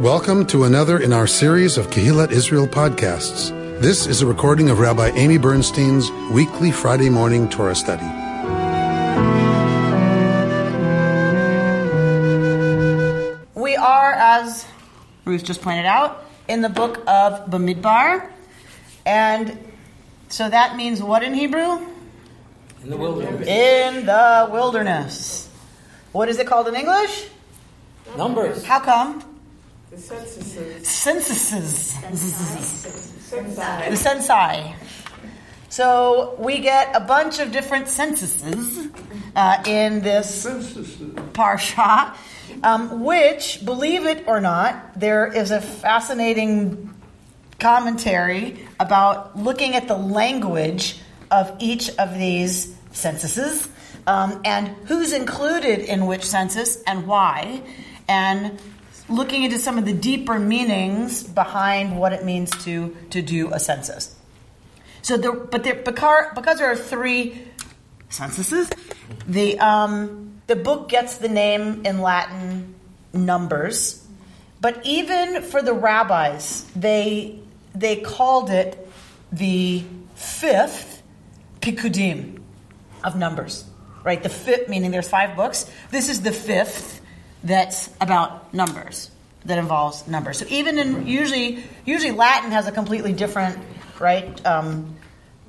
Welcome to another in our series of Kehillat Israel podcasts. This is a recording of Rabbi Amy Bernstein's weekly Friday morning Torah study. We are, as Ruth just pointed out, in the book of Bamidbar. And so that means what in Hebrew? In the wilderness. In the wilderness. What is it called in English? Numbers. How come? The censuses. Censuses. Censi. The censi. So we get a bunch of different censuses uh, in this parsha, um, which, believe it or not, there is a fascinating commentary about looking at the language of each of these censuses um, and who's included in which census and why, and looking into some of the deeper meanings behind what it means to, to do a census. So, there, but there, because, because there are three censuses, the um, the book gets the name in Latin numbers, but even for the rabbis, they they called it the fifth pikudim of numbers. Right, the fifth meaning there's five books. This is the fifth that's about numbers that involves numbers. So even in usually usually Latin has a completely different right um,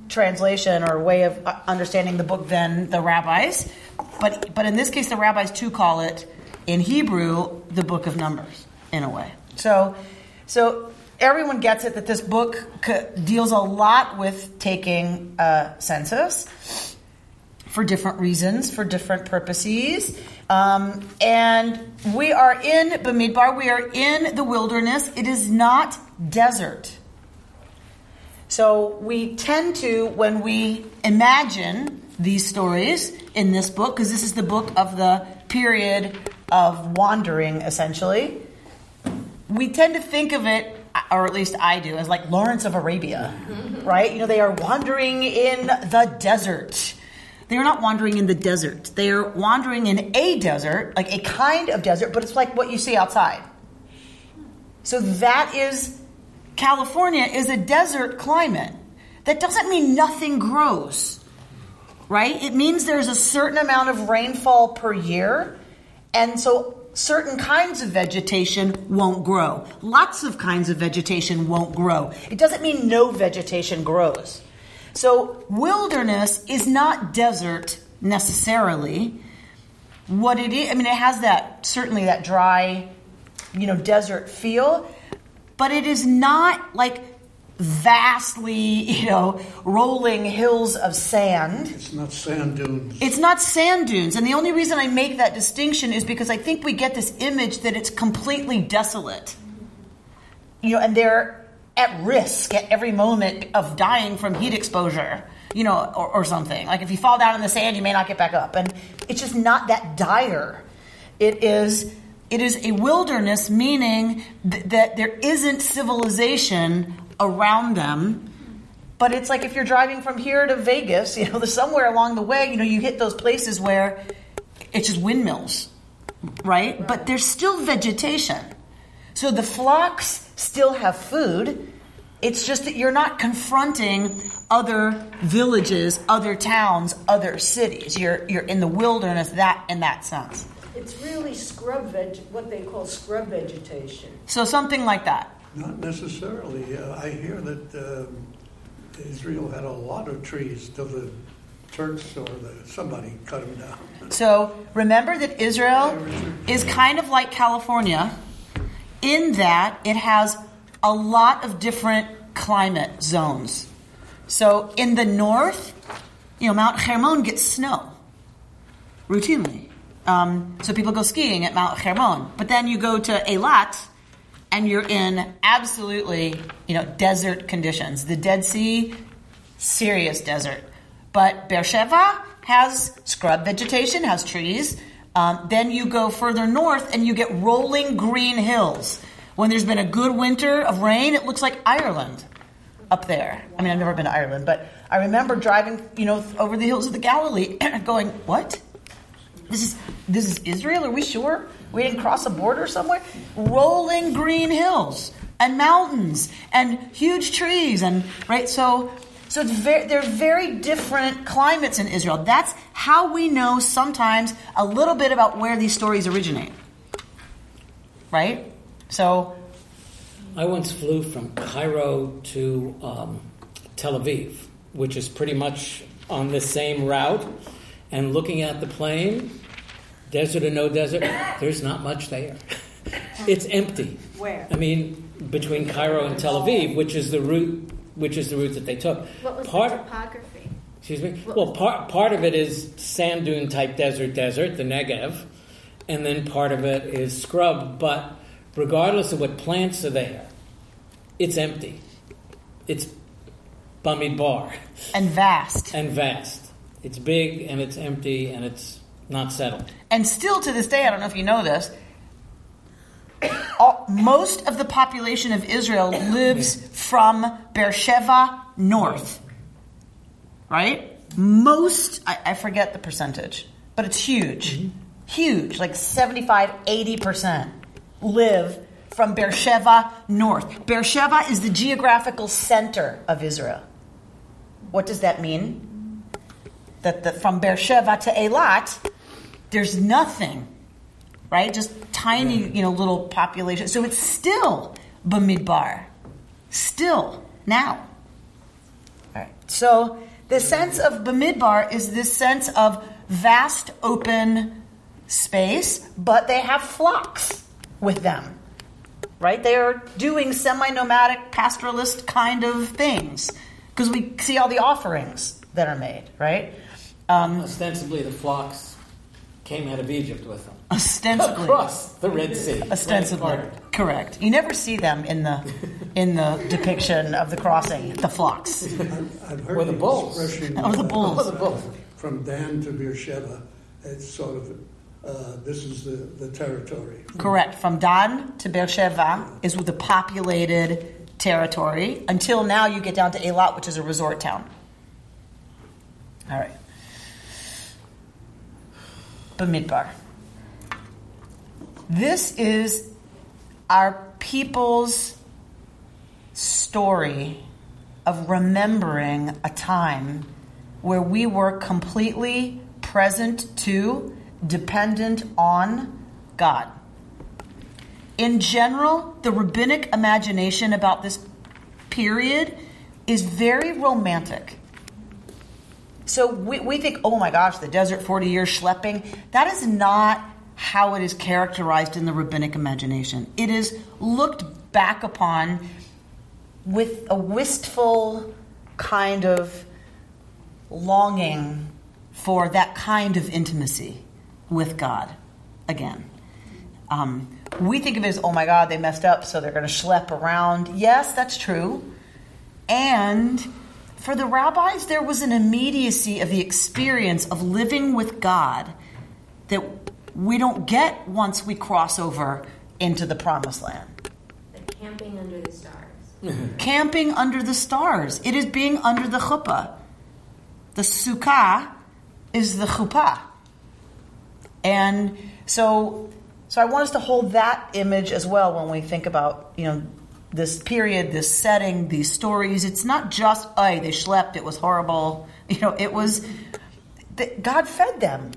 translation or way of uh, understanding the book than the rabbis. But but in this case, the rabbis too call it in Hebrew the book of numbers in a way. So so everyone gets it that this book deals a lot with taking a census for different reasons, for different purposes. Um, and we are in Bamidbar, we are in the wilderness. It is not desert. So we tend to, when we imagine these stories in this book, because this is the book of the period of wandering, essentially, we tend to think of it, or at least I do, as like Lawrence of Arabia, right? You know, they are wandering in the desert. They are not wandering in the desert. They are wandering in a desert, like a kind of desert, but it's like what you see outside. So that is California is a desert climate. That doesn't mean nothing grows, right? It means there's a certain amount of rainfall per year, and so certain kinds of vegetation won't grow. Lots of kinds of vegetation won't grow. It doesn't mean no vegetation grows. So, wilderness is not desert necessarily. What it is, I mean, it has that certainly that dry, you know, desert feel, but it is not like vastly, you know, rolling hills of sand. It's not sand dunes. It's not sand dunes. And the only reason I make that distinction is because I think we get this image that it's completely desolate. You know, and they're at risk at every moment of dying from heat exposure, you know, or, or something. Like if you fall down in the sand, you may not get back up. And it's just not that dire. It is it is a wilderness, meaning th- that there isn't civilization around them. But it's like if you're driving from here to Vegas, you know, there's somewhere along the way, you know, you hit those places where it's just windmills, right? right. But there's still vegetation. So the flocks still have food. It's just that you're not confronting other villages, other towns, other cities. You're you're in the wilderness that in that sense. It's really scrub veg, what they call scrub vegetation. So something like that. Not necessarily. Uh, I hear that um, Israel had a lot of trees till the Turks or the, somebody cut them down. So remember that Israel is kind of like California in that it has a lot of different climate zones. So in the north, you know, Mount Hermon gets snow routinely. Um, so people go skiing at Mount Hermon. But then you go to Eilat, and you're in absolutely, you know, desert conditions. The Dead Sea, serious desert. But Beersheba has scrub vegetation, has trees. Um, then you go further north and you get rolling green hills. When there's been a good winter of rain, it looks like Ireland up there. I mean, I've never been to Ireland, but I remember driving, you know, over the hills of the Galilee, going, "What? This is this is Israel? Are we sure?" We didn't cross a border somewhere. Rolling green hills and mountains and huge trees and right. So so it's very, they're very different climates in Israel. That's how we know sometimes a little bit about where these stories originate. Right? So I once flew from Cairo to um, Tel Aviv, which is pretty much on the same route. And looking at the plane, desert or no desert, there's not much there. it's empty. Where? I mean, between Cairo and Tel Aviv, which is the route, which is the route that they took. What was part, the topography? Excuse me. Well, part part of it is sand dune type desert, desert, the Negev, and then part of it is scrub. But regardless of what plants are there, it's empty. It's Bamidbar and vast. and vast. It's big and it's empty and it's not settled. And still to this day, I don't know if you know this, all, most of the population of Israel lives from Beersheba north. Right? Most, I, I forget the percentage, but it's huge. Huge, like 75, 80% live from Beersheba north. Beersheba is the geographical center of Israel. What does that mean? That the, from Beersheba to Eilat, there's nothing, right? Just tiny, you know, little population. So it's still Bamidbar, still now. All right. So the sense of Bamidbar is this sense of vast open space, but they have flocks with them, right? They are doing semi-nomadic pastoralist kind of things because we see all the offerings that are made, right? Um, Ostensibly, the flocks came out of Egypt with them ostensibly. across the Red Sea. Ostensibly, Right. correct. You never see them in the in the depiction of the crossing, the flocks. I've, I've heard Or the bulls. expression Or the bulls. Or the bulls. from Dan to Beersheba. It's sort of uh, this is the, the territory. Correct. From Dan to Beersheba is with the populated territory. Until now, you get down to Eilat, which is a resort town. All right. Bamidbar. This is our people's story of remembering a time where we were completely present to, dependent on God. In general, the rabbinic imagination about this period is very romantic. So we, we think, oh my gosh, the desert 40 years schlepping. That is not how it is characterized in the rabbinic imagination. It is looked back upon with a wistful kind of longing for that kind of intimacy with God again. Um, we think of it as, oh my God, they messed up, so they're going to schlep around. Yes, that's true. And for the rabbis, there was an immediacy of the experience of living with God that we don't get once we cross over into the promised land. The camping under the stars. Mm-hmm. Camping under the stars. It is being under the chuppah. The sukkah is the chuppah. And so so I want us to hold that image as well when we think about, you know, this period, this setting, these stories. It's not just, oh, they schlepped, it was horrible. You know, it was, God fed them.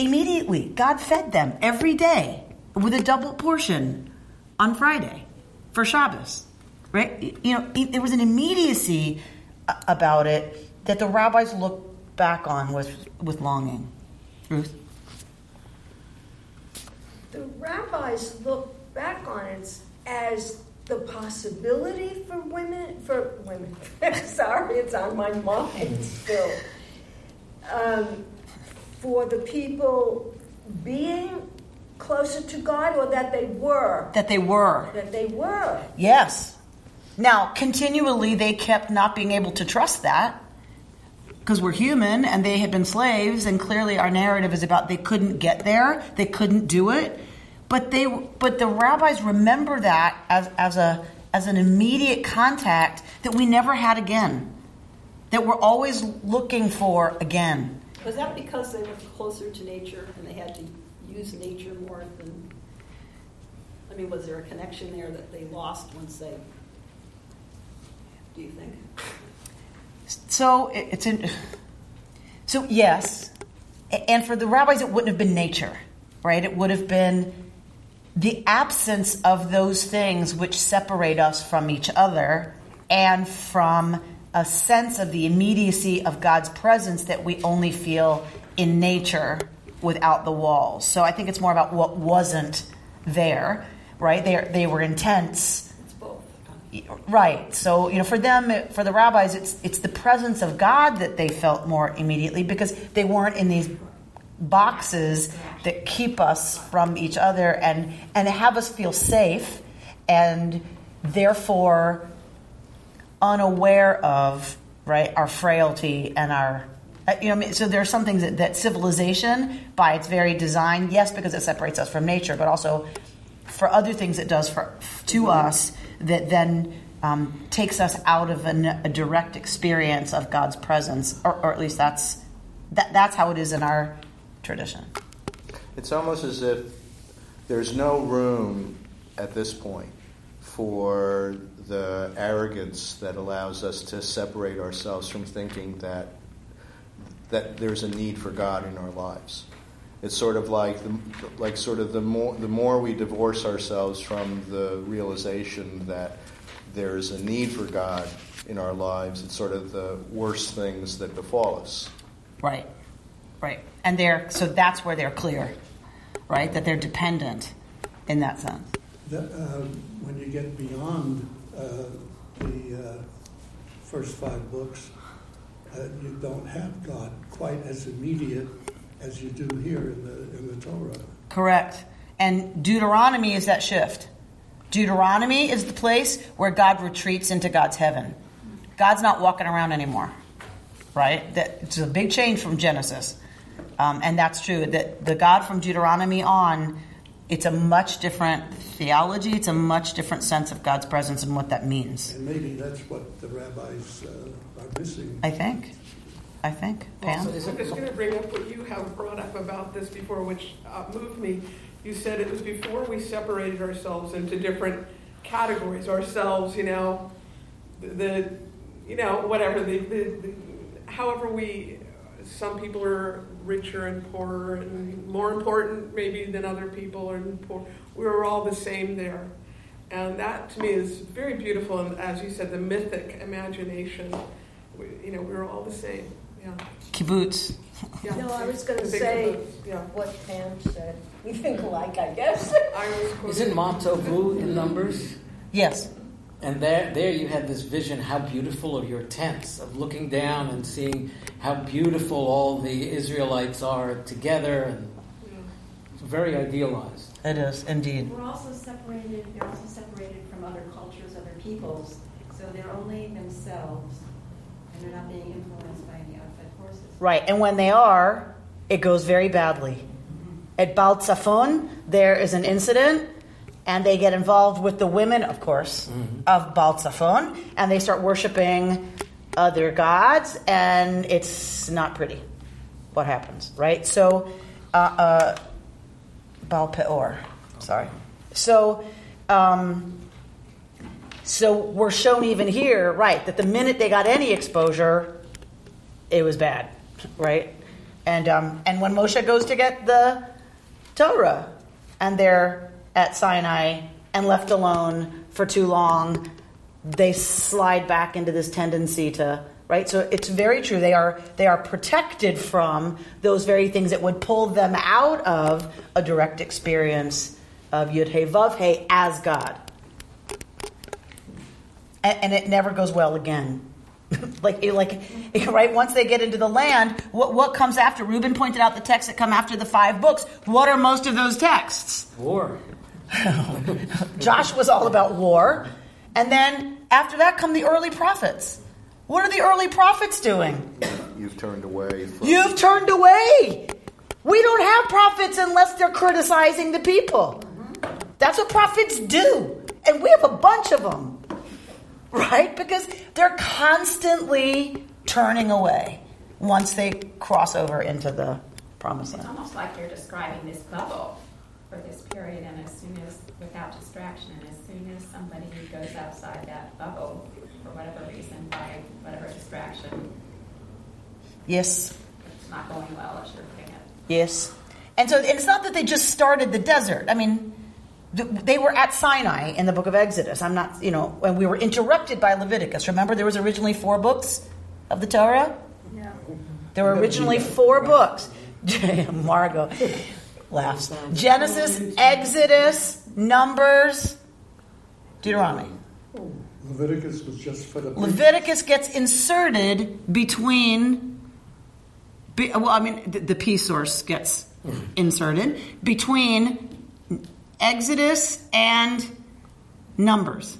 Immediately, God fed them every day with a double portion on Friday for Shabbos. Right? You know, there was an immediacy about it that the rabbis looked back on with, with longing. Ruth? The rabbis look back on it as the possibility for women, for women, sorry, it's on my mind still, um, for the people being closer to God or that they were, That they were. that they were. Yes. Now, continually, they kept not being able to trust that because we're human and they had been slaves, and clearly our narrative is about they couldn't get there, they couldn't do it. But they, but the rabbis remember that as, as a as an immediate contact that we never had again, that we're always looking for again. Was that because they were closer to nature and they had to use nature more than. I mean, was there a connection there that they lost once they? Do you think? So it's in. So yes, and for the rabbis, it wouldn't have been nature, right? It would have been the absence of those things which separate us from each other and from a sense of the immediacy of God's presence that we only feel in nature without the walls. So I think it's more about what wasn't there, right? They they were intense. It's both. Right. So, you know, for them, for the rabbis, it's it's the presence of God that they felt more immediately because they weren't in these boxes that keep us from each other and and have us feel safe and therefore unaware of right our frailty and our uh, you know, so there are some things that, that civilization, by its very design, yes, because it separates us from nature, but also for other things it does for to us that then um, takes us out of an, a direct experience of God's presence, or, or at least that's that, that's how it is in our tradition. It's almost as if there's no room at this point for the arrogance that allows us to separate ourselves from thinking that that there's a need for God in our lives. It's sort of like the, like sort of the more the more we divorce ourselves from the realization that there's a need for God in our lives, it's sort of the worst things that befall us. Right, right, and they're so that's where they're clear, right? That they're dependent in that sense. That, uh, when you get beyond the uh, first five books, uh, you don't have God quite as immediate as you do here in the in the Torah. Correct. And Deuteronomy is that shift. Deuteronomy is the place where God retreats into God's heaven. God's not walking around anymore, right? That it's a big change from Genesis, um, and that's true. That the God from Deuteronomy on, it's a much different theology. It's a much different sense of God's presence and what that means. And maybe that's what the rabbis uh, are missing. I think. I think. Pam. Also, is I'm just going to bring up what you have brought up about this before, which uh, moved me. You said it was before we separated ourselves into different categories. Ourselves, you know, the, the you know, whatever the, the, the, however we. Some people are richer and poorer and more important maybe than other people and poor. We were all the same there, and that to me is very beautiful. And as you said, the mythic imagination. We, you know, we were all the same. Yeah. Kibbutz. Yeah. No, I was going to say kibbutz, yeah. what Pam said. We think alike, I guess. I was quoting- Isn't Mah Tovu in Numbers? Yes. And there, there you had this vision how beautiful are your tents, of looking down and seeing how beautiful all the Israelites are together, and it's very idealized. It is indeed. We're also separated, they're also separated from other cultures, other peoples, so they're only themselves, and they're not being influenced by any outside forces. Right, and when they are, it goes very badly. Mm-hmm. At Baal Tzafon, there is an incident, and they get involved with the women, of course, of Baal Tzafon, and they start worshiping other gods, and it's not pretty what happens, right? So, uh, uh, Baal Peor, sorry. So, um, so we're shown even here, right, that the minute they got any exposure, it was bad, right? And um, and when Moshe goes to get the Torah, and they're at Sinai and left alone for too long, they slide back into this tendency to right. So it's very true. They are they are protected from those very things that would pull them out of a direct experience of Yud Hey Vav Hey as God, and, and it never goes well again. like like right once they get into the land what what comes after Reuben pointed out the texts that come after the five books what are most of those texts War. Josh was all about war. And then after that come the early prophets. What are the early prophets doing? You've turned away from you've turned away. We don't have prophets unless they're criticizing the people. That's what prophets do. And we have a bunch of them right? Because they're constantly turning away once they cross over into the promised land. It's almost like you're describing this bubble for this period, and as soon as, without distraction, and as soon as somebody goes outside that bubble, for whatever reason, by whatever distraction, Yes, it's not going well as you're putting it. yes. And so it's not that they just started the desert. I mean, they were at Sinai in the book of Exodus. I'm not, you know, when we were interrupted by Leviticus. Remember, there was originally four books of the Torah. Yeah. There were originally four books. Margot laughs. Genesis, Exodus, Numbers, Deuteronomy. Leviticus was just for the. Leviticus gets inserted between. Be, well, I mean, the, the P source gets inserted between Exodus and Numbers.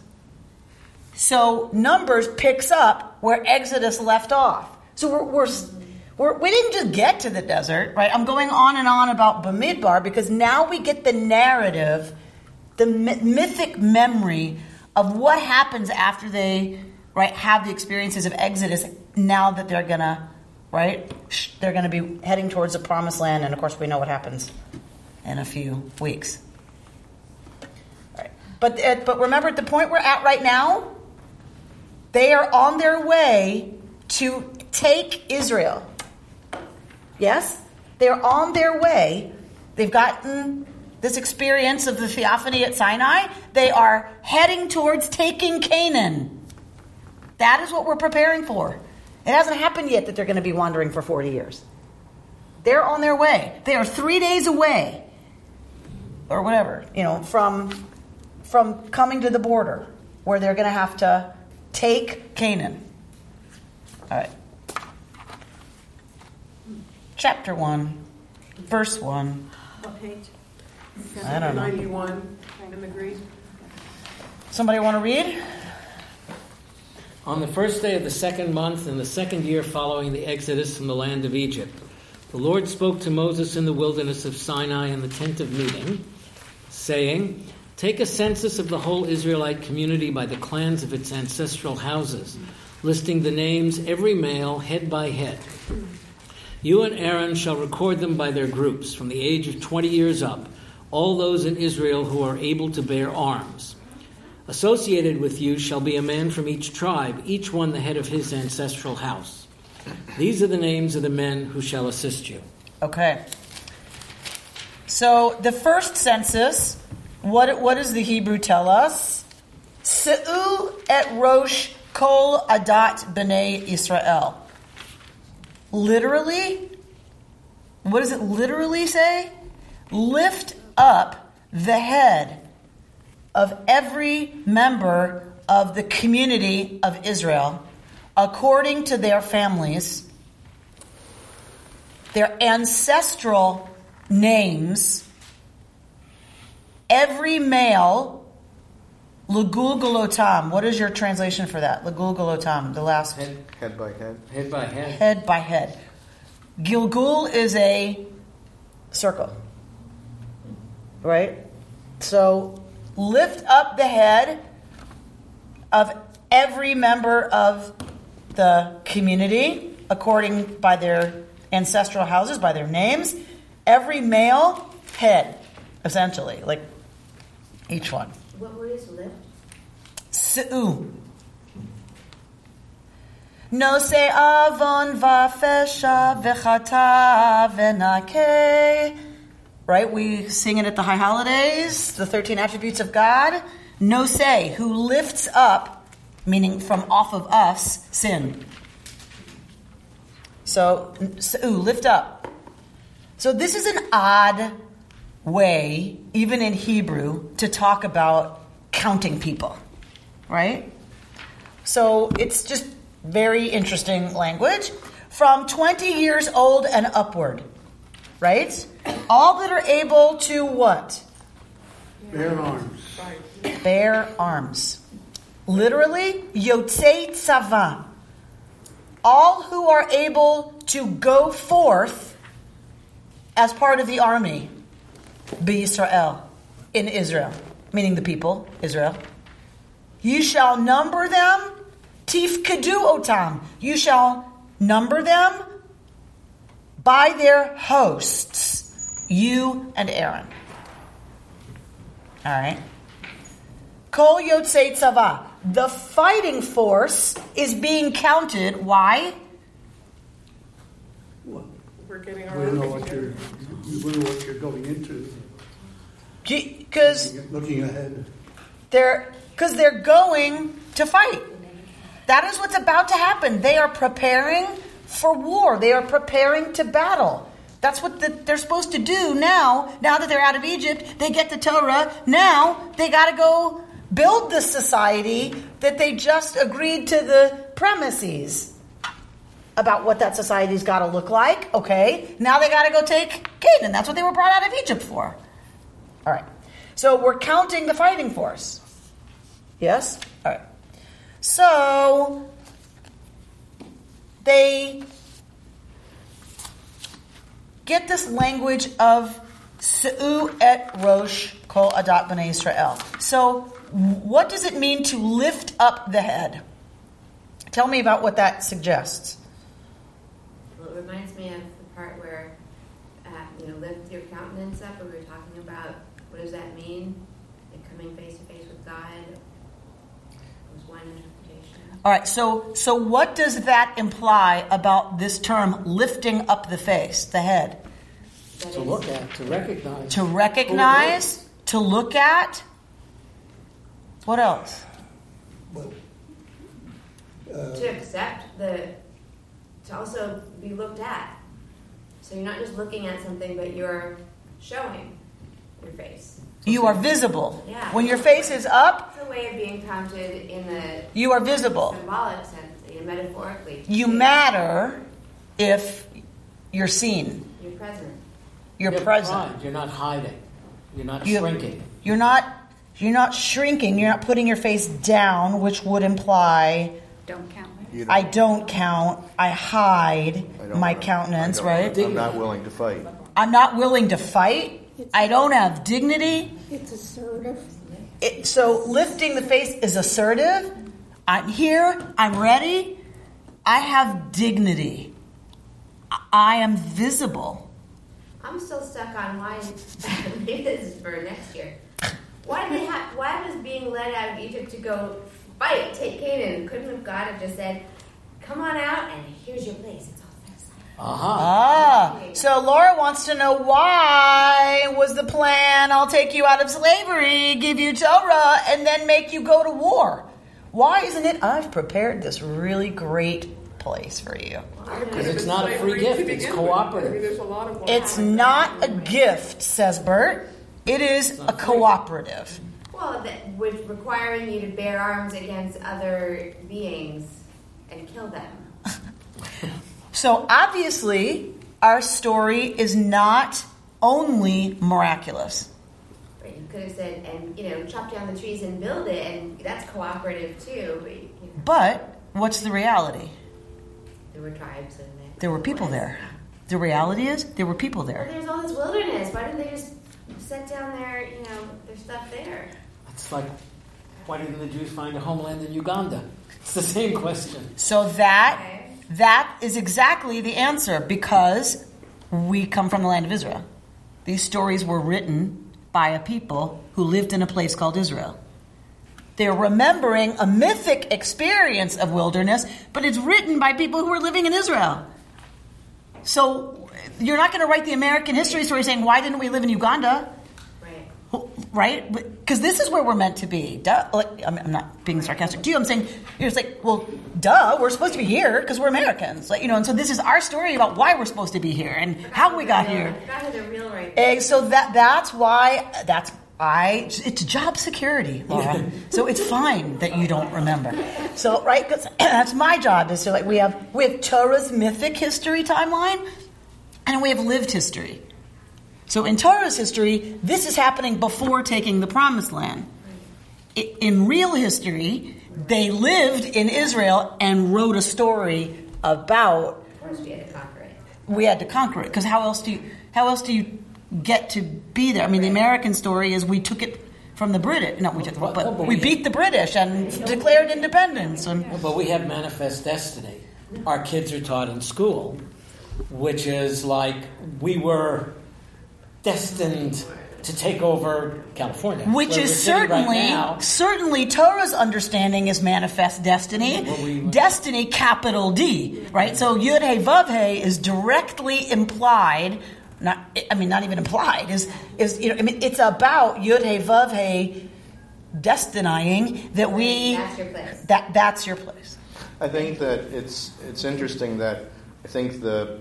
So Numbers picks up where Exodus left off. So we're, we're, we're we didn't just get to the desert, right? I'm going on and on about Bamidbar because now we get the narrative, the mythic memory of what happens after they right have the experiences of Exodus. Now that they're gonna right, they're gonna be heading towards the promised land, and of course we know what happens in a few weeks. But uh, but remember, at the point we're at right now, they are on their way to take Israel. Yes? They're on their way. They've gotten this experience of the theophany at Sinai. They are heading towards taking Canaan. That is what we're preparing for. It hasn't happened yet that they're going to be wandering for 40 years. They're on their way. They are three days away, or whatever, you know, from, from coming to the border where they're going to have to take Canaan. All right. Chapter 1, verse 1. What page? I don't know. 91 in the Greek. Somebody want to read? On the first day of the second month in the second year following the exodus from the land of Egypt, the Lord spoke to Moses in the wilderness of Sinai in the tent of meeting, saying, Take a census of the whole Israelite community by the clans of its ancestral houses, listing the names every male head by head. You and Aaron shall record them by their groups, from the age of 20 years up, all those in Israel who are able to bear arms. Associated with you shall be a man from each tribe, each one the head of his ancestral house. These are the names of the men who shall assist you. Okay. So the first census, what, what does the Hebrew tell us? Se'u et rosh kol adat b'nei Israel. Literally, what does it literally say? Lift up the head of every member of the community of Israel according to their families, their ancestral names, every male, Lagulgalotam. What is your translation for that? Lagulgalotam, the last Head, head by head. Head by head. head by head. Gilgul is a circle. Right? So lift up the head of every member of the community according by their ancestral houses, by their names. Every male head, essentially, like each one. Se'u. No se avon vafesha v'chata v'nakeh. Right? We sing it at the high holidays, the 13 attributes of God. No say, who lifts up, meaning from off of us, sin. So, se'u, lift up. So this is an odd way, even in Hebrew, to talk about counting people, right? So it's just very interesting language. From 20 years old and upward, right? All that are able to what? Bear arms. Bear arms. Literally, yotzei tzava. All who are able to go forth as part of the army, be Israel, in Israel, meaning the people, Israel. You shall number them, tifkedu otam. You shall number them by their hosts, you and Aaron. All right. Kol Yotzei Tzava. The fighting force is being counted. Why? We're getting our We don't know what you're, we don't know what you're going into, Because looking ahead. they're because they're going to fight. That is what's about to happen. They are preparing for war. They are preparing to battle. That's what the, they're supposed to do now. Now that they're out of Egypt, they get the Torah. Now they got to go build the society that they just agreed to the premises about what that society's got to look like. Okay, now they got to go take Canaan. That's what they were brought out of Egypt for. All right. So we're counting the fighting force. Yes? All right. So they get this language of Se'u et Rosh Kol Adat B'nai Israel. So what does it mean to lift up the head? Tell me about what that suggests. Well, it reminds me of the part where, uh, you know, lift your countenance up, where we were what does that mean? Like coming face to face with God was one interpretation. All right, so so what does that imply about this term lifting up the face, the head? That To is- look at, to recognize. To recognize, to look at. What else? But, uh, to accept the, to also be looked at. So you're not just looking at something, but you're showing your face. You are visible. Yeah. When your face is up, It's a way of being counted in the you are visible. symbolic sense, you know, metaphorically. You matter if you're seen. You're present. You're You have present. pride. You're not hiding. You're not You- shrinking. You're not you're not shrinking, you're not putting your face down, which would imply Don't count. You don't- I don't count, I hide I don't my countenance, I right? I'm not willing to fight. I'm not willing to fight. I don't have dignity. It's assertive. It, so lifting the face is assertive. I'm here. I'm ready. I have dignity. I- I am visible. I'm still stuck on why. maybe this is for next year. Why did they have? Why was being led out of Egypt to go fight, take Canaan? Couldn't have God have just said, "Come on out, and here's your place. It's all this." Aha. Ah, so Laura wants to know why was the plan? I'll take you out of slavery, give you Torah, and then make you go to war. Why isn't it? I've prepared this really great place for you. Because it's not a free gift, it's I cooperative. there's a lot of. It's not a gift, says Bert. It is a cooperative. Well, that would requiring you to bear arms against other beings and kill them. So obviously, our story is not only miraculous. Right? You could have said, and you know, chop down the trees and build it, and that's cooperative too. But you know, But what's the reality? there were tribes and there, There were people there. The reality is, there were people Well, there. there's all this wilderness. Why didn't they just set down their, you know, their stuff there? It's like, why didn't the Jews find a homeland in Uganda? It's the same question. So that Okay. That is exactly the answer because we come from the land of Israel. These stories were written by a people who lived in a place called Israel. They're remembering a mythic experience of wilderness, but it's written by people who were living in Israel. So you're not going to write the American history story saying, why didn't we live in Uganda? Right. Right? Because this is where we're meant to be. Duh. Like, I'm I'm not being sarcastic to you. I'm saying, you're just like, well, duh, we're supposed to be here because we're Americans. Like, you know, and so this is our story about why we're supposed to be here and how we got here. I forgot real right. And so that that's why that's I it's job security, Laura. so it's fine that you don't remember. So right, 'cause that's my job is to like we have we have Torah's mythic history timeline, and we have lived history. So in Torah's history, this is happening before taking the promised land. In real history, they lived in Israel and wrote a story about Of course, we had to conquer it. we had to conquer it because how else do you how else do you get to be there? I mean, the American story is we took it from the British. No, we took, Well, but but we beat the British and declared independence. And But we have manifest destiny. Our kids are taught in school which is like we were destined to take over California, Which is sitting right certainly certainly Torah's understanding is manifest destiny. What we- destiny, capital D, right? So Yud Hey Vav Hey is directly implied. Not, I mean, not even implied. Is is you know? I mean, it's about Yud Hey Vav Hey destinying that we. That's your place. That that's your place. I think that it's it's interesting that I think the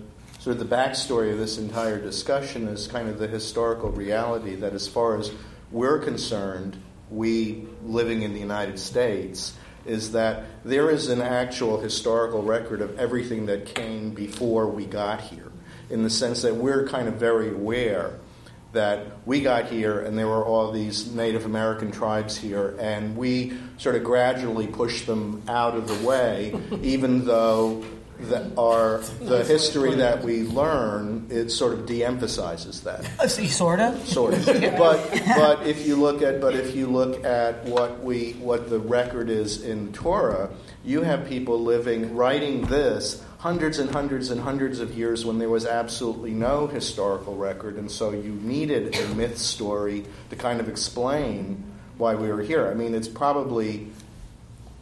sort of the backstory of this entire discussion is kind of the historical reality that as far as we're concerned, we living in the United States, is that there is an actual historical record of everything that came before we got here, in the sense that we're kind of very aware that we got here and there were all these Native American tribes here, and we sort of gradually pushed them out of the way, even though the, our the history that we learn it sort of de-emphasizes that Uh, sort of. sort of. But but if you look at but if you look at what we what the record is in Torah, you have people living writing this hundreds and hundreds and hundreds of years when there was absolutely no historical record, and so you needed a myth story to kind of explain why we were here. I mean, it's probably.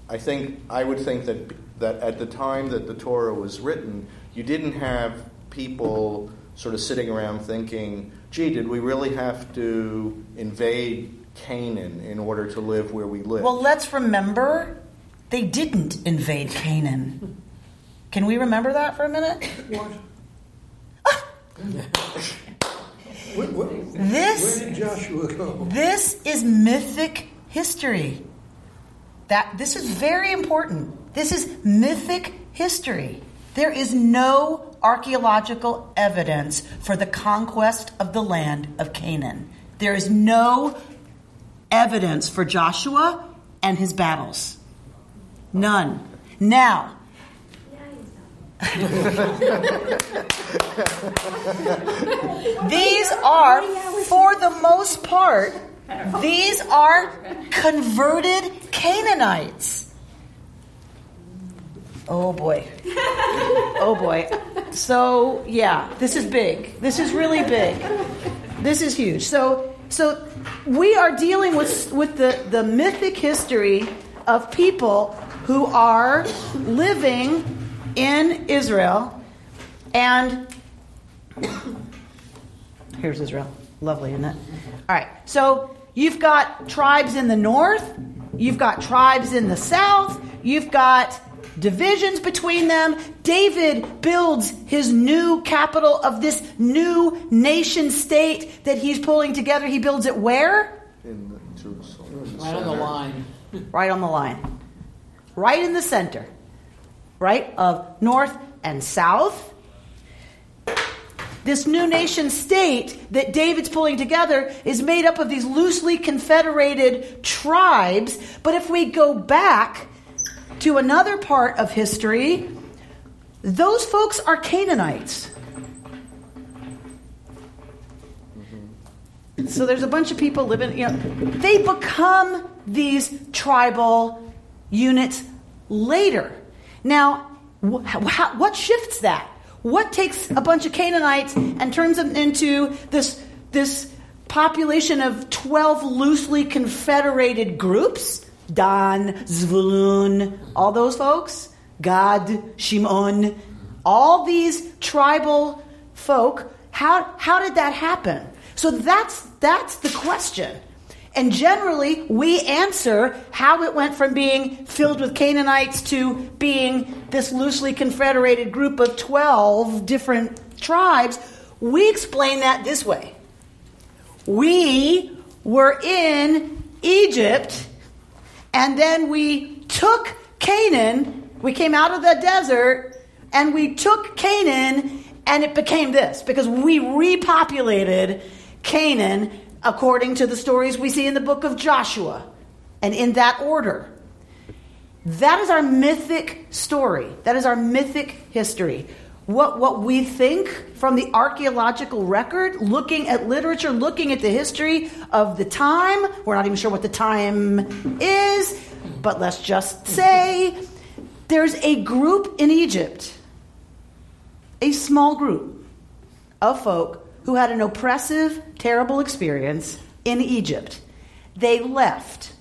I think I would think that that at the time that the Torah was written, you didn't have people sort of sitting around thinking, "Gee, did we really have to invade Canaan in order to live where we live?" Well, let's remember they didn't invade Canaan. Can we remember that for a minute? What? Where, where, This where did Joshua go? This is mythic history. That this is very important. This is mythic history. There is no archaeological evidence for the conquest of the land of Canaan. There is no evidence for Joshua and his battles. None. Now, These are, for the most part, these are converted Canaanites. Oh boy. Oh boy. So, yeah, this is big. This is really big. This is huge. So, so we are dealing with, with the, the mythic history of people who are living in Israel and Here's Israel. Lovely, isn't it? All right. So you've got tribes in the north, you've got tribes in the south, you've got divisions between them. David builds his new capital of this new nation state that he's pulling together. He builds it where? in Jerusalem, Right on the line. Right on the line. Right in the center. Right? Of north and south. This new nation state that David's pulling together is made up of these loosely confederated tribes. But if we go back to another part of history, those folks are Canaanites. So there's a bunch of people living, you know, they become these tribal units later. Now, wh- how, what shifts that? What takes a bunch of Canaanites and turns them into this, this population of 12 loosely confederated groups? Dan, Zvulun, all those folks? Gad, Shimon, all these tribal folk. How, how did that happen? So that's, that's the question. And generally, we answer how it went from being filled with Canaanites to being this loosely confederated group of 12 different tribes. We explain that this way We were in Egypt, and then we took Canaan, we came out of the desert, and we took Canaan, and it became this because we repopulated Canaan according to the stories we see in the book of Joshua, and in that order. That is our mythic story. That is our mythic history. What, what we think from the archaeological record, looking at literature, looking at the history of the time, we're not even sure what the time is, but let's just say there's a group in Egypt a small group of folk who had an oppressive, terrible experience in Egypt. They left.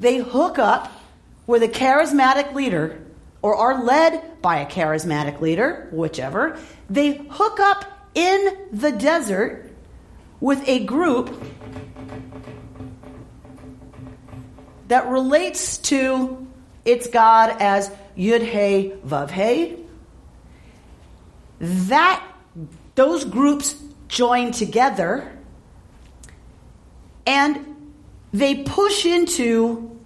They hook up with a charismatic leader or are led by a charismatic leader, whichever. They hook up in the desert with a group that relates to its God as Yud He Vav He. That those groups join together and they push into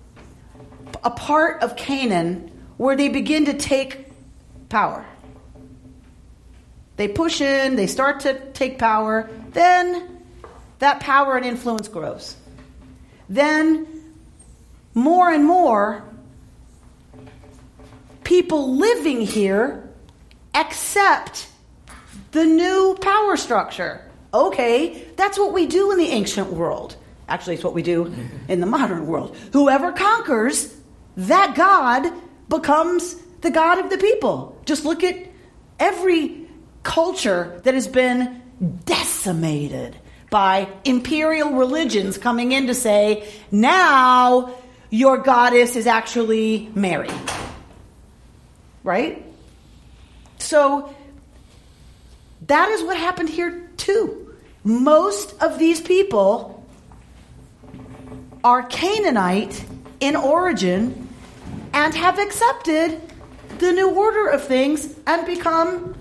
a part of Canaan where they begin to take power. They push in, they start to take power, then that power and influence grows. Then more and more people living here accept the new power structure. Okay, that's what we do in the ancient world. Actually, it's what we do in the modern world. Whoever conquers, that God becomes the God of the people. Just look at every culture that has been decimated by imperial religions coming in to say, now your goddess is actually Mary. Right? So that is what happened here too. Most of these people are Canaanite in origin and have accepted the new order of things and become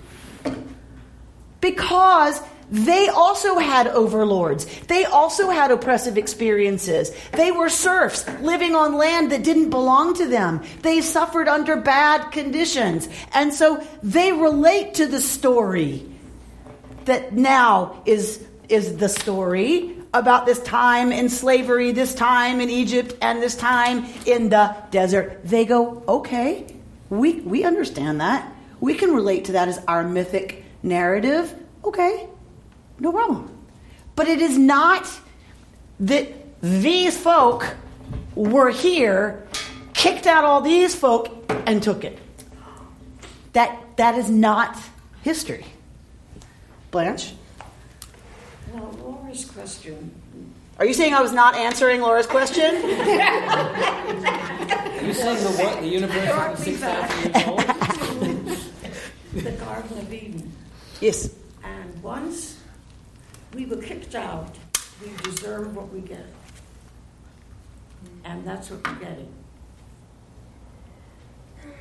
because they also had overlords. They also had oppressive experiences. They were serfs living on land that didn't belong to them. They suffered under bad conditions. And so they relate to the story that now is, is the story about this time in slavery, this time in Egypt, and this time in the desert. They go, okay, we, we understand that. We can relate to that as our mythic narrative. Okay, no problem. But it is not that these folk were here, kicked out all these folk, and took it. That, that is not history. Blanche? Now, Laura's question. Are you saying I was not answering Laura's question? Are you saying the what? The universe is 6,000 years old? the Garden of Eden. Yes. And once we were kicked out, we deserve what we get. And that's what we're getting.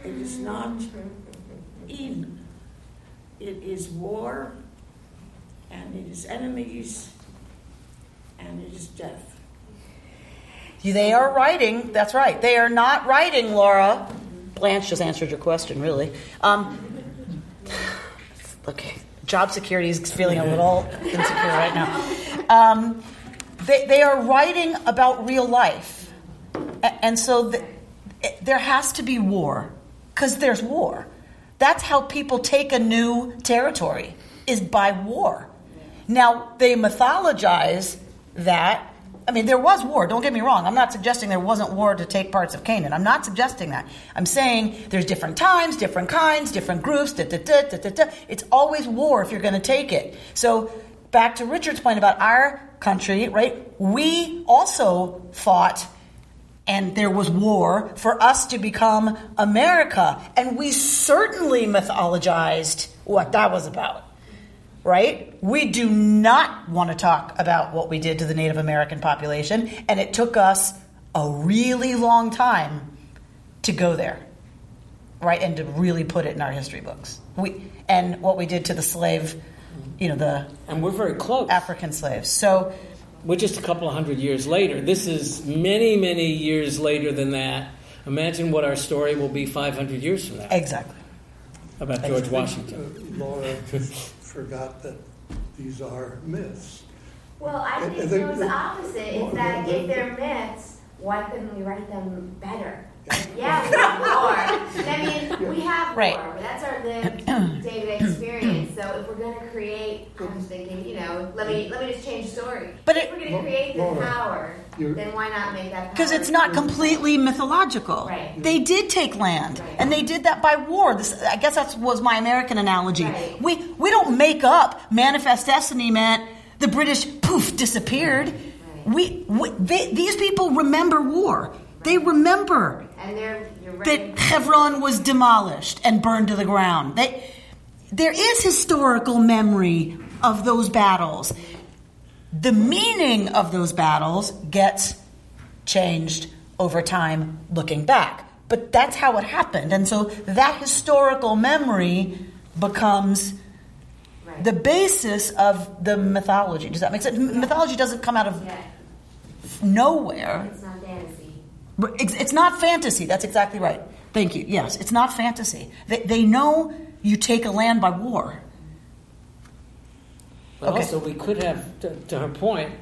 It is not Eden. It is war, and it is enemies, and it is death. They are writing, that's right. They are not writing, Laura. Blanche just answered your question, really. Um, okay, job security is feeling a little insecure right now. Um, they, they are writing about real life. And so the, there has to be war, because there's war. That's how people take a new territory, is by war. Now, they mythologize that. I mean, there was war, don't get me wrong. I'm not suggesting there wasn't war to take parts of Canaan. I'm not suggesting that. I'm saying there's different times, different kinds, different groups, da, da, da, da, da, da. It's always war if you're going to take it. So, back to Richard's point about our country, right? We also fought and there was war for us to become America. And we certainly mythologized what that was about, right? We do not want to talk about what we did to the Native American population, and it took us a really long time to go there, right? And to really put it in our history books. We and what we did to the slave, you know, the and we're very close African slaves. So we're just a couple of hundred years later. This is many, many years later than that. Imagine what our story will be 500 years from now. Exactly. About George Washington. Uh, Laura forgot that these are myths. Well, I think it was the opposite. Is that if they're myths, why couldn't we write them better? Yeah, we have war. I mean, we have Right. war. That's our lived day-to-day experience. So if we're going to create, I was thinking, you know, let me let me just change the story. But if it- we're going to create the power, then why not make that? Because it's not completely mythological. Right. They did take land, Right. and they did that by war. This, I guess that was my American analogy. Right. We we don't make up manifest destiny meant the British poof disappeared. We, we they, these people remember war. They remember And you're right. that Hebron was demolished and burned to the ground. They, there is historical memory of those battles. The meaning of those battles gets changed over time looking back. But that's how it happened. And so that historical memory becomes Right. the basis of the mythology. Does that make sense? M- Mythology doesn't come out of yeah, nowhere. It's not fantasy. It's, it's not fantasy. That's exactly right. Thank you. Yes, it's not fantasy. They, they know you take a land by war. But Okay. also, we could have, to, to her point,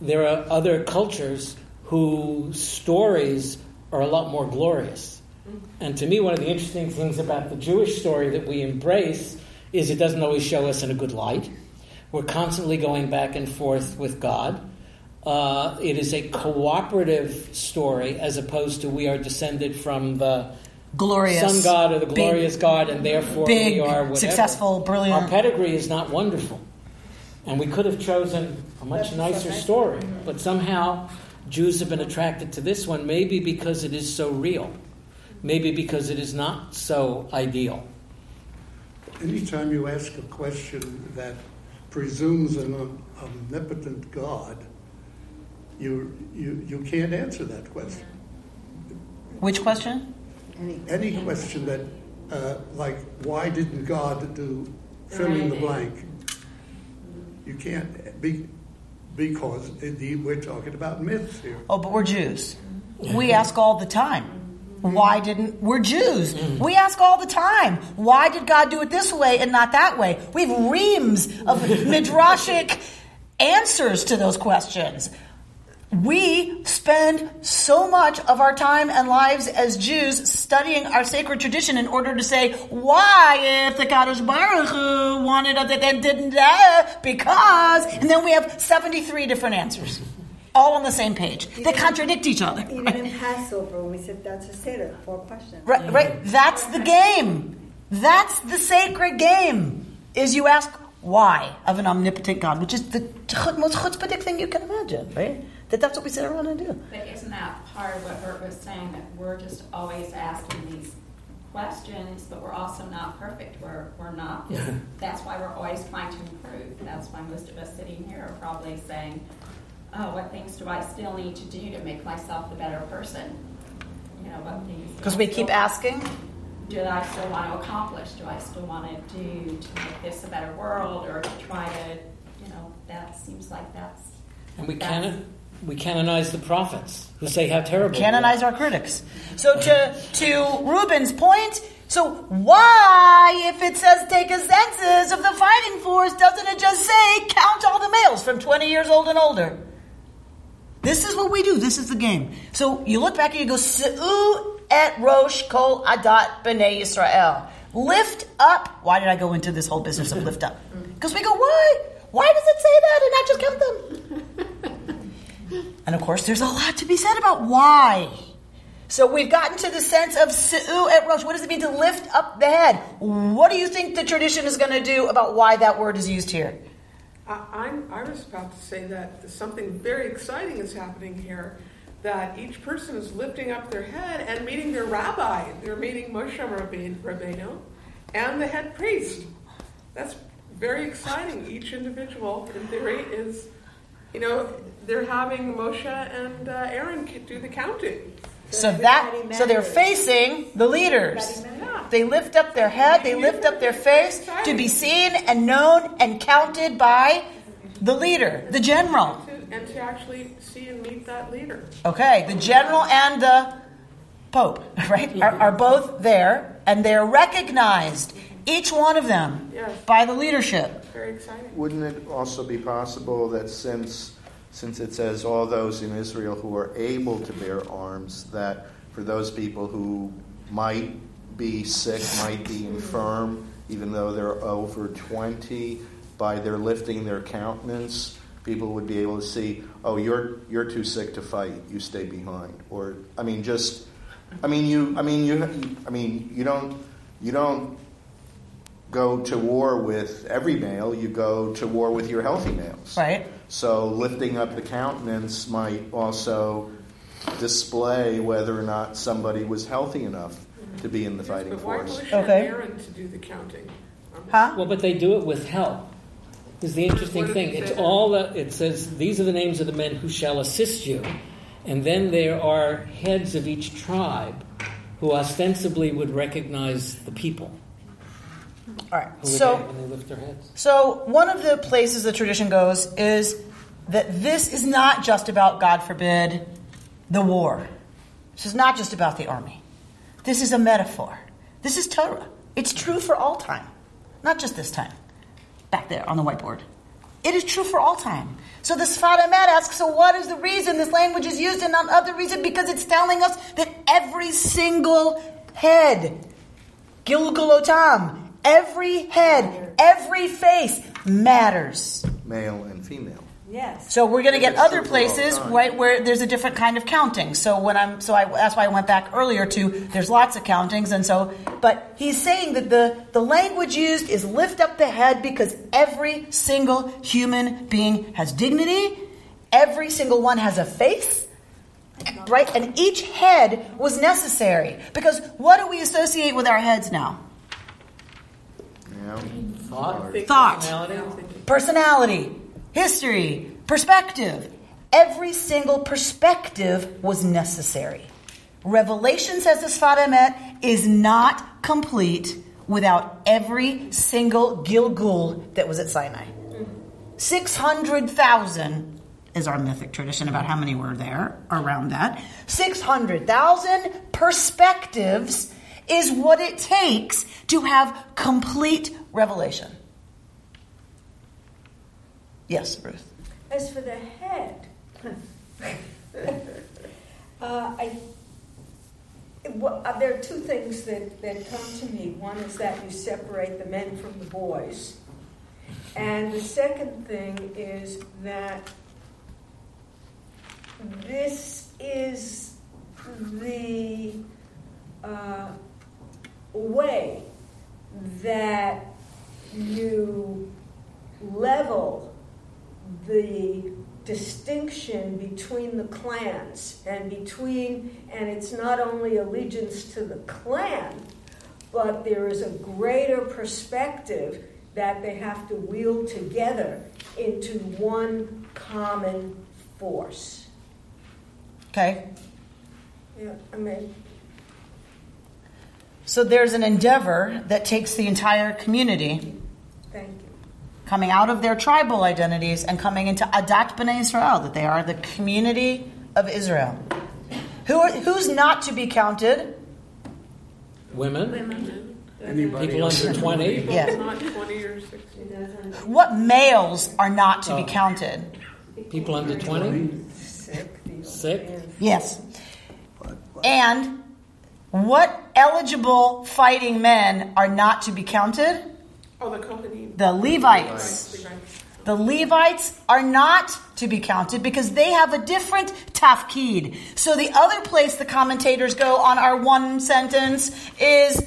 there are other cultures whose stories are a lot more glorious. Mm-hmm. And to me, one of the interesting things about the Jewish story that we embrace is it doesn't always show us in a good light. We're constantly going back and forth with God. Uh, it is a cooperative story as opposed to we are descended from the Glorious. sun god or the big- glorious god, and therefore big, we are whatever. successful, brilliant. Our pedigree is not wonderful, and we could have chosen a much nicer story. But somehow, Jews have been attracted to this one. Maybe because it is so real. Maybe because it is not so ideal. Anytime you ask a question that presumes an omnipotent God, you, you, you can't answer that question. Which question? Any question that, uh, like, why didn't God do fill in the blank? You can't, be, because indeed we're talking about myths here. Oh, but we're Jews. We ask all the time. Why didn't we're Jews? We ask all the time. Why did God do it this way and not that way? We have reams of midrashic answers to those questions. We spend so much of our time and lives as Jews studying our sacred tradition in order to say why if the Kadosh Baruch Hu wanted it and didn't uh, because and then we have 73 different answers all on the same page They contradict each other. Even in Passover, when we said that's a seder, four questions. Right, right. That's the game. That's the sacred game. Is you ask why of an omnipotent God, which is the most chutzpahdik thing you can imagine, right? That that's what we sit around and do. But isn't that part of what Bert was saying, that we're just always asking these questions, but we're also not perfect. We're, we're not. That's why we're always trying to improve. That's why most of us sitting here are probably saying, oh, what things do I still need to do to make myself the better person? You know, what things. Because we still- keep asking. do I still want to accomplish? Do I still want to do to make this a better world, or to try to, you know, that seems like that's. And we that's- canon, we canonize the prophets who say how terrible. we. Canonize our critics. So to to Ruben's point, so why, if it says take a census of the fighting force, doesn't it just say count all the males from 20 years old and older? This is what we do. This is the game. So you look back and you go, Se'u et Rosh Kol Adat B'nai Yisrael. Lift up. Why did I go into this whole business of lift up? Because we go, why? Why does it say that and not just count them? And of course, there's a lot to be said about why. So we've gotten to the sense of Se'u et Rosh. What does it mean to lift up the head? What do you think the tradition is going to do about why that word is used here? I, I'm, I was about to say that something very exciting is happening here. That each person is lifting up their head and meeting their rabbi. They're meeting Moshe Rabbeinu and the head priest. That's very exciting. Each individual, in theory, is, you know, they're having Moshe and uh, Aaron do the counting. So that so they're facing the leaders. They lift up their head, they lift up their face to be seen and known and counted by the leader, the general. And to actually see and meet that leader. Okay, the general and the pope, right, are, are both there and they're recognized, each one of them, Yes. by the leadership. Very exciting. Wouldn't it also be possible that since since it says all those in Israel who are able to bear arms, that for those people who might be sick, might be infirm, even though they're over 20, by their lifting their countenance, People would be able to see, oh, you're you're too sick to fight. You stay behind. Or I mean, just I mean you I mean you I mean you don't you don't go to war with every male. You go to war with your healthy males. Right. So lifting up the countenance might also display whether or not somebody was healthy enough to be in the fighting But why force. push Okay. Aaron to do the counting? Um, huh? Well, but they do it with help. Is the interesting thing. It's say? all that it says. These are the names of the men who shall assist you, and then there are heads of each tribe who ostensibly would recognize the people. All right. Who So. when they lift their heads. So, one of the places the tradition goes is that this is not just about, God forbid, the war. This is not just about the army. This is a metaphor. This is Torah. It's true for all time, not just this time. Back there on the whiteboard. It is true for all time. So the Sfat Emet asks, so what is the reason this language is used and not other reason? Because it's telling us that every single head, Gilgulotam, every head, every face matters. Male and female. Yes. So we're going to get other true for all places, right, where there's a different kind of counting. So when I'm, so I, that's why I went back earlier to there's lots of countings, and so, but he's saying that the the language used is lift up the head because every single human being has dignity, every single one has a face, right, and each head was necessary because what do we associate with our heads now? Yeah. Thought. Thought. Personality. personality, history, perspective. Every single perspective was necessary. Revelation, says the Sfat Emet, is not complete without every single Gilgul that was at Sinai. 600,000 is our mythic tradition about how many were there around that. 600,000 perspectives is what it takes to have complete revelation. Yes, Ruth. As for the head, uh, I, well, uh, there are two things that, that come to me. One is that you separate the men from the boys. And the second thing is that this is the uh, way that you level the distinction between the clans and between, and it's not only allegiance to the clan, but there is a greater perspective that they have to wield together into one common force. Okay? Yeah, I mean, So there's an endeavor that takes the entire community thank you. coming out of their tribal identities and coming into Adat B'nai Israel, that they are the community of Israel. Who are, who's not to be counted? Women, Women. Anybody people else? under 20. People Yeah. not 20 or 60. What males are not to be Oh. counted? People under 20? Sick. Sick? Yes. And what eligible fighting men are not to be counted? Oh, the Kohanim. The Levites. The Levites are not to be counted because they have a different tafkid. So the other place the commentators go on our one sentence is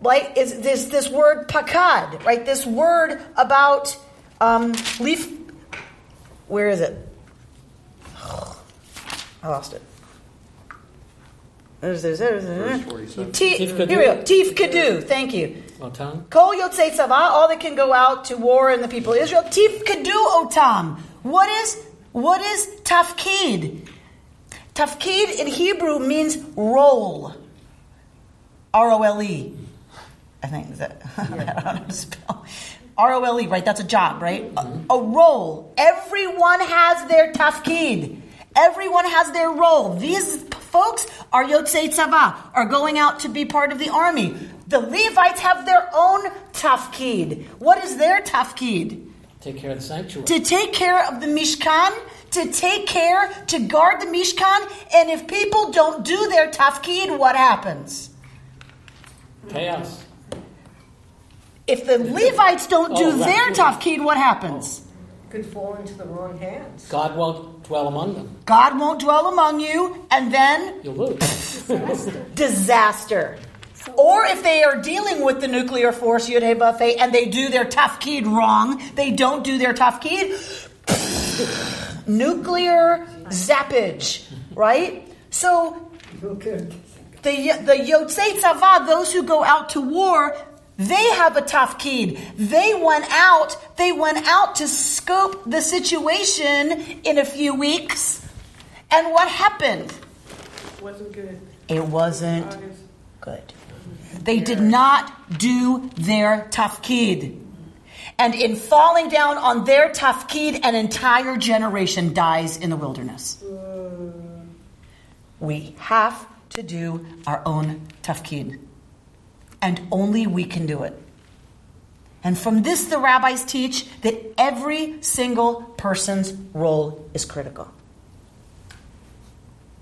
like is this this word pakad, right? This word about um, leaf. Where is it? I lost it. There's, there's, there's, Verse 47. Ti- Tif here we go. Tif kadu. Thank you. Otan? Kol yotzei tzava, all that can go out to war in the people of Israel. Tif kadu otam. What is what is tafkid? Tafkid in Hebrew means role. R O L E. I think is that I don't know how to spell. R O L E, right? That's a job, right? Mm-hmm. A, a role. Everyone has their tafkid. Everyone has their role. These folks are yotzei tzava, are going out to be part of the army. The Levites have their own tafkid. What is their tafkid? Take care of the sanctuary. To take care of the Mishkan, to take care, to guard the Mishkan, and if people don't do their tafkid, what happens? Chaos. If the Levites don't do Oh, right. their tafkid, what happens? could fall into the wrong hands. God won't dwell among them. God won't dwell among you, and then You'll lose. disaster. Or if they are dealing with the nuclear force Yud Hey Vav Hey and they do their tafkid wrong, they don't do their tafkid, nuclear zappage, right? So the the Yotzei Tzava, those who go out to war, they have a tafkid. They went out. They went out to scope the situation in a few weeks, and what happened? Wasn't good. It wasn't good. They did not do their tafkid. And in falling down on their tafkid, an entire generation dies in the wilderness. Uh. We have to do our own tafkid. And only we can do it. And from this, the rabbis teach that every single person's role is critical.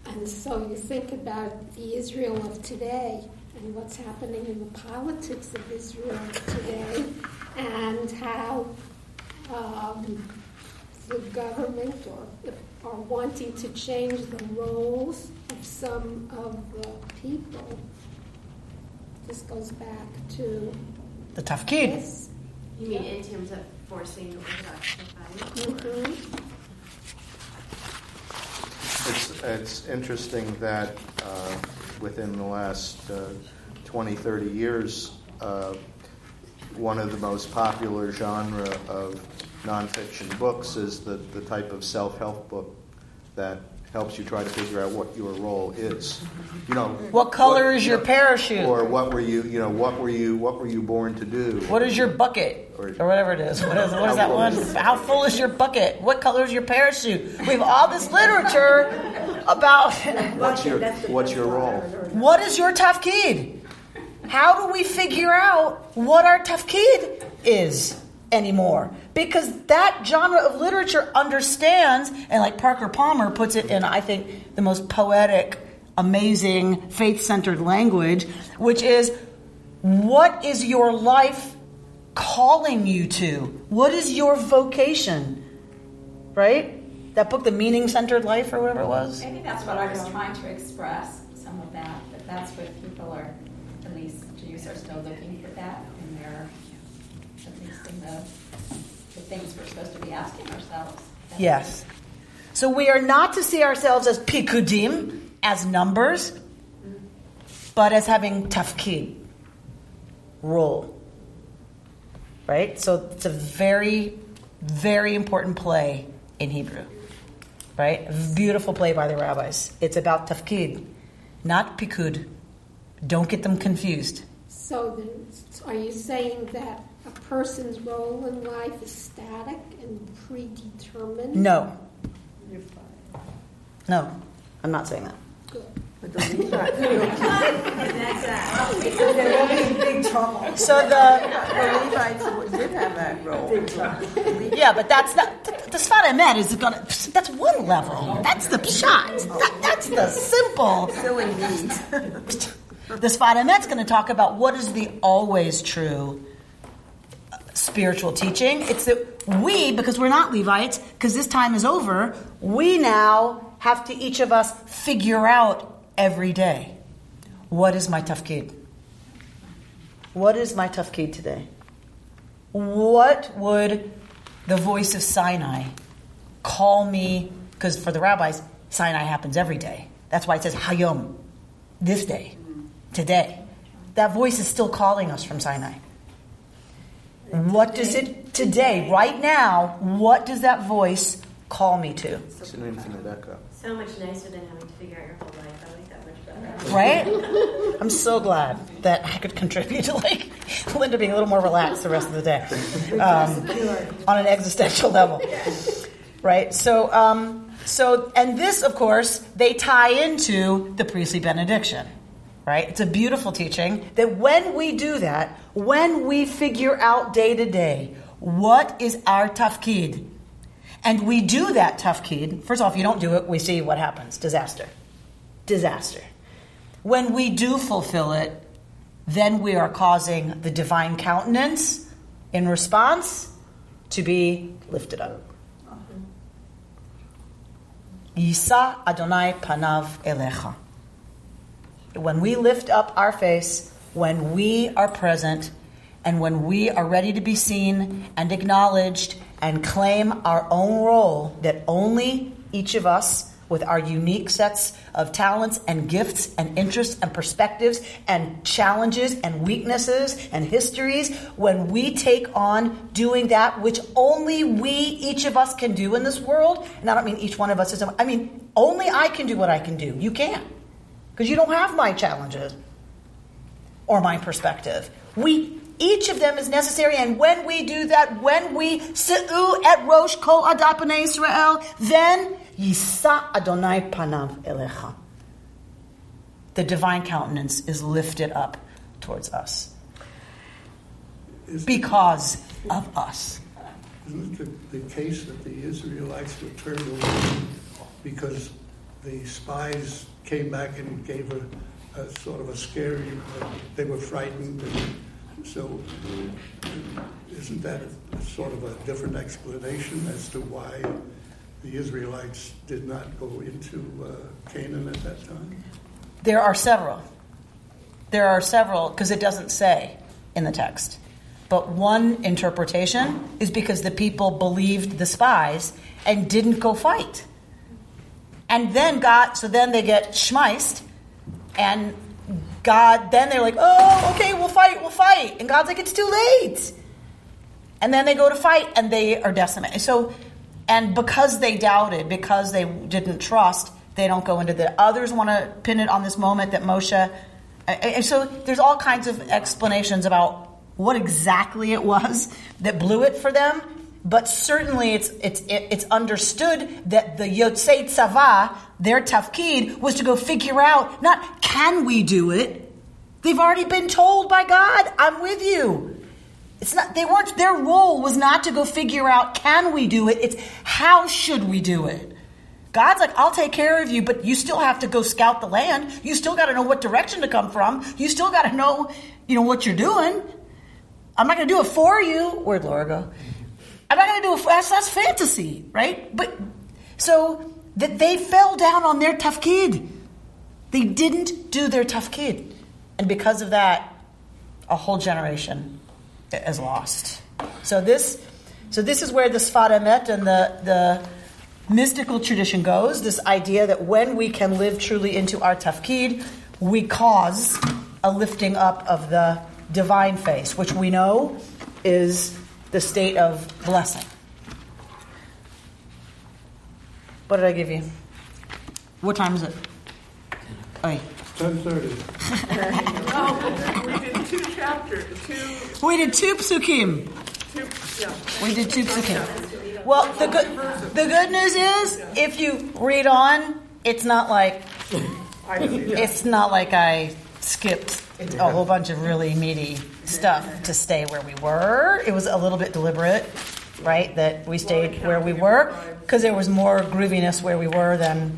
And so you think about the Israel of today and what's happening in the politics of Israel today and how um, the government are wanting to change the roles of some of the people. This goes back to The tafkid. this. You mean in terms of forcing Orthodox to fight? Mhm. It's, it's interesting that uh, within the last uh, 20, 30 years, uh, one of the most popular genre of nonfiction books is the, the type of self-help book that helps you try to figure out what your role is. You know, What color is your parachute? or what were you, you know, what were you, what were you born to do? What is your bucket? Or- Or whatever it is. What is, what is that one? How full is your bucket? What color is your parachute? We have all this literature about What's your, what's your role? what is your tafkid? How do we figure out what our tafkid is anymore? Because that genre of literature understands, and like Parker Palmer puts it in, I think, the most poetic, amazing, faith centered language, which is what is your life calling you to? What is your vocation? Right? That book, The Meaning Centered Life, or whatever it was. Maybe that's what I was trying to express, some of that, but that's what people are, at least Jews are still looking for that in their, at least in the, the things we're supposed to be asking ourselves. That's- Yes. So we are not to see ourselves as pikudim, as numbers, but as having tafkid, role. Right? So it's a very, very important play in Hebrew. Right? A beautiful play by the rabbis. It's about tafkid, not pikud. Don't get them confused. So then, are you saying that a person's role in life is static and predetermined? No. You're fine. No, I'm not saying that. Good. There will be big trouble. So the The Levites did have that role. Yeah, but that's not. The, the Sfat Emet is gonna. That's one level. That's the pshat. That, that's the simple. Still indeed. The Sfat Emet's going to talk about what is the always true spiritual teaching. It's that we, because we're not Levites, because this time is over, we now have to each of us figure out every day what is my tafkid. What is my tafkid today? What would the voice of Sinai call me? Because for the rabbis, Sinai happens every day. That's why it says Hayom, this day, today. That voice is still calling us from Sinai. What does it today, right now? What does that voice call me to? It's an infinite echo. So much nicer than having to figure out your whole life. I like that much better. Right? I'm so glad that I could contribute to like Linda being a little more relaxed the rest of the day um, on an existential level. Right? So, um, so, and this, of course, they tie into the priestly benediction. Right? It's a beautiful teaching that when we do that, when we figure out day to day what is our tafkid, and we do that tafkid, first off, you don't do it, we see what happens disaster. Disaster. When we do fulfill it, then we are causing the divine countenance in response to be lifted up. Yisa Adonai panav elecha. When we lift up our face, when we are present, and when we are ready to be seen and acknowledged and claim our own role that only each of us with our unique sets of talents and gifts and interests and perspectives and challenges and weaknesses and histories, when we take on doing that which only we, each of us, can do in this world, and I don't mean each one of us is, I mean, only I can do what I can do. You can't. Because you don't have my challenges or my perspective. We each of them is necessary, and when we do that, when we se'u et rosh kol adat b'nai Israel, then Yisa Adonai panav elecha. The divine countenance is lifted up towards us because of us. Isn't it the, the case that the Israelites were turned away because the spies came back and gave a, a sort of a scary, uh, they were frightened. And so, isn't that a, sort of a different explanation as to why the Israelites did not go into uh, Canaan at that time? There are several. There are several because it doesn't say in the text. But one interpretation is because the people believed the spies and didn't go fight. And then God, so then they get schmeist, and God, then they're like, oh, okay, we'll fight, we'll fight. And God's like, it's too late. And then they go to fight and they are decimated. So, and because they doubted, because they didn't trust, they don't go into the. Others want to pin it on this moment that Moshe. And so there's all kinds of explanations about what exactly it was that blew it for them. But certainly, it's it's it's understood that the Yotzei Tzava, their tafkid, was to go figure out not can we do it. They've already been told by God, "I'm with you." It's not. They weren't. Their role was not to go figure out can we do it. It's how should we do it. God's like, I'll take care of you, but you still have to go scout the land. You still got to know what direction to come from. You still got to know, you know, what you're doing. I'm not going to do it for you. Where'd Laura go? I'm not going to do it. That's, that's fantasy, right? But so that they fell down on their tafkid. They didn't do their tafkid, and because of that, a whole generation is lost. So this, so this is where the Sfat Emet and the the mystical tradition goes. This idea that when we can live truly into our tafkid, we cause a lifting up of the divine face, which we know is the state of blessing. What did I give you? What time is it? Ten thirty. oh, we did two chapters, two. We did two psukim. Two, yeah. We did two psukim. Well, the good the good news is if you read on, it's not like it's not like I skipped a whole bunch of really meaty stuff to stay where we were. It was a little bit deliberate, right? That we stayed where we were because there was more grooviness where we were than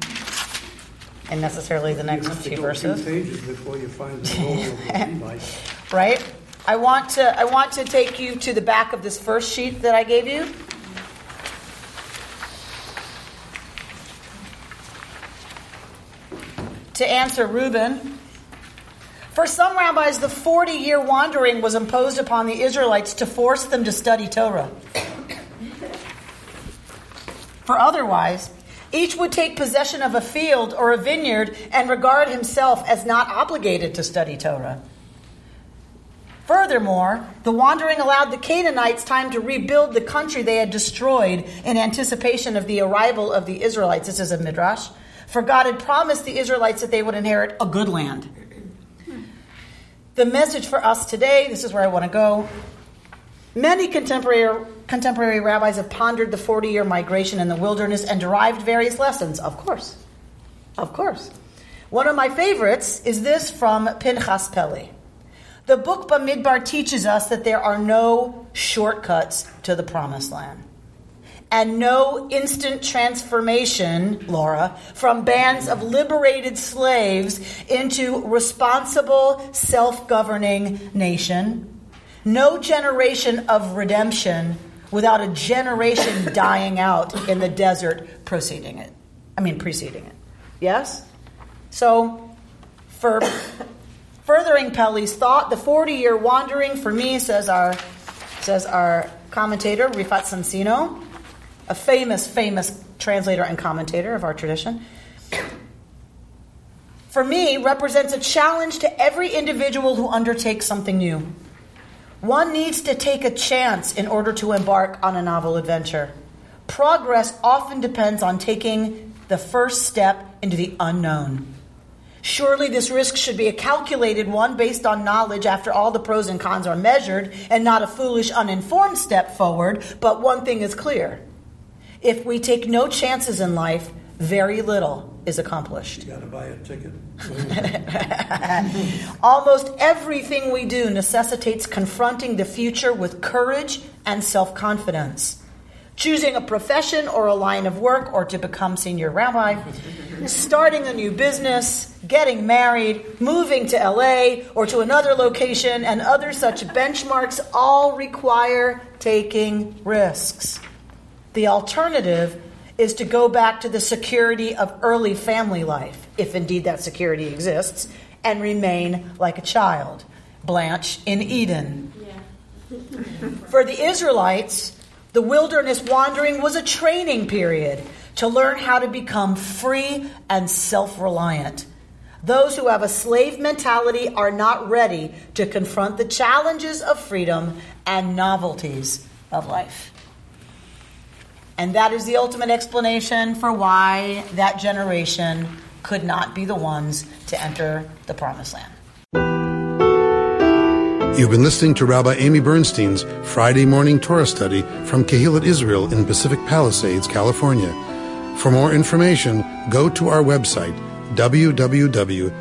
and necessarily the next you have to few verses. Two pages before you find the role of the Levite. right? I want to I want to take you to the back of this first sheet that I gave you. To answer Reuben, for some rabbis, the 40 year wandering was imposed upon the Israelites to force them to study Torah. For otherwise, each would take possession of a field or a vineyard and regard himself as not obligated to study Torah. Furthermore, the wandering allowed the Canaanites time to rebuild the country they had destroyed in anticipation of the arrival of the Israelites. This is a midrash. For God had promised the Israelites that they would inherit a good land. The message for us today, this is where I want to go. Many contemporary, contemporary rabbis have pondered the 40 year migration in the wilderness and derived various lessons, of course. Of course. One of my favorites is this from Pinchas Peli. The book Bamidbar teaches us that there are no shortcuts to the promised land. And no instant transformation, Laura, from bands of liberated slaves into responsible, self governing nation. No generation of redemption without a generation dying out in the desert preceding it. I mean, preceding it. Yes? So, for furthering Peli's thought, the 40 year wandering for me, says our, says our commentator, Rifat Sonsino, a famous, famous translator and commentator of our tradition, for me represents a challenge to every individual who undertakes something new. One needs to take a chance in order to embark on a novel adventure. Progress often depends on taking the first step into the unknown. Surely this risk should be a calculated one based on knowledge after all the pros and cons are measured and not a foolish, uninformed step forward. But one thing is clear if we take no chances in life, very little is accomplished. You got to buy a ticket. Almost everything we do necessitates confronting the future with courage and self confidence. Choosing a profession or a line of work or to become senior rabbi, starting a new business, getting married, moving to LA or to another location, and other such benchmarks all require taking risks. The alternative is to go back to the security of early family life, if indeed that security exists, and remain like a child. Blanche in Eden. For the Israelites, the wilderness wandering was a training period to learn how to become free and self reliant. Those who have a slave mentality are not ready to confront the challenges of freedom and novelties of life. And that is the ultimate explanation for why that generation could not be the ones to enter the promised land. You've been listening to Rabbi Amy Bernstein's Friday morning Torah study from Kehillat Israel in Pacific Palisades, California. For more information, go to our website, www.ourki.org.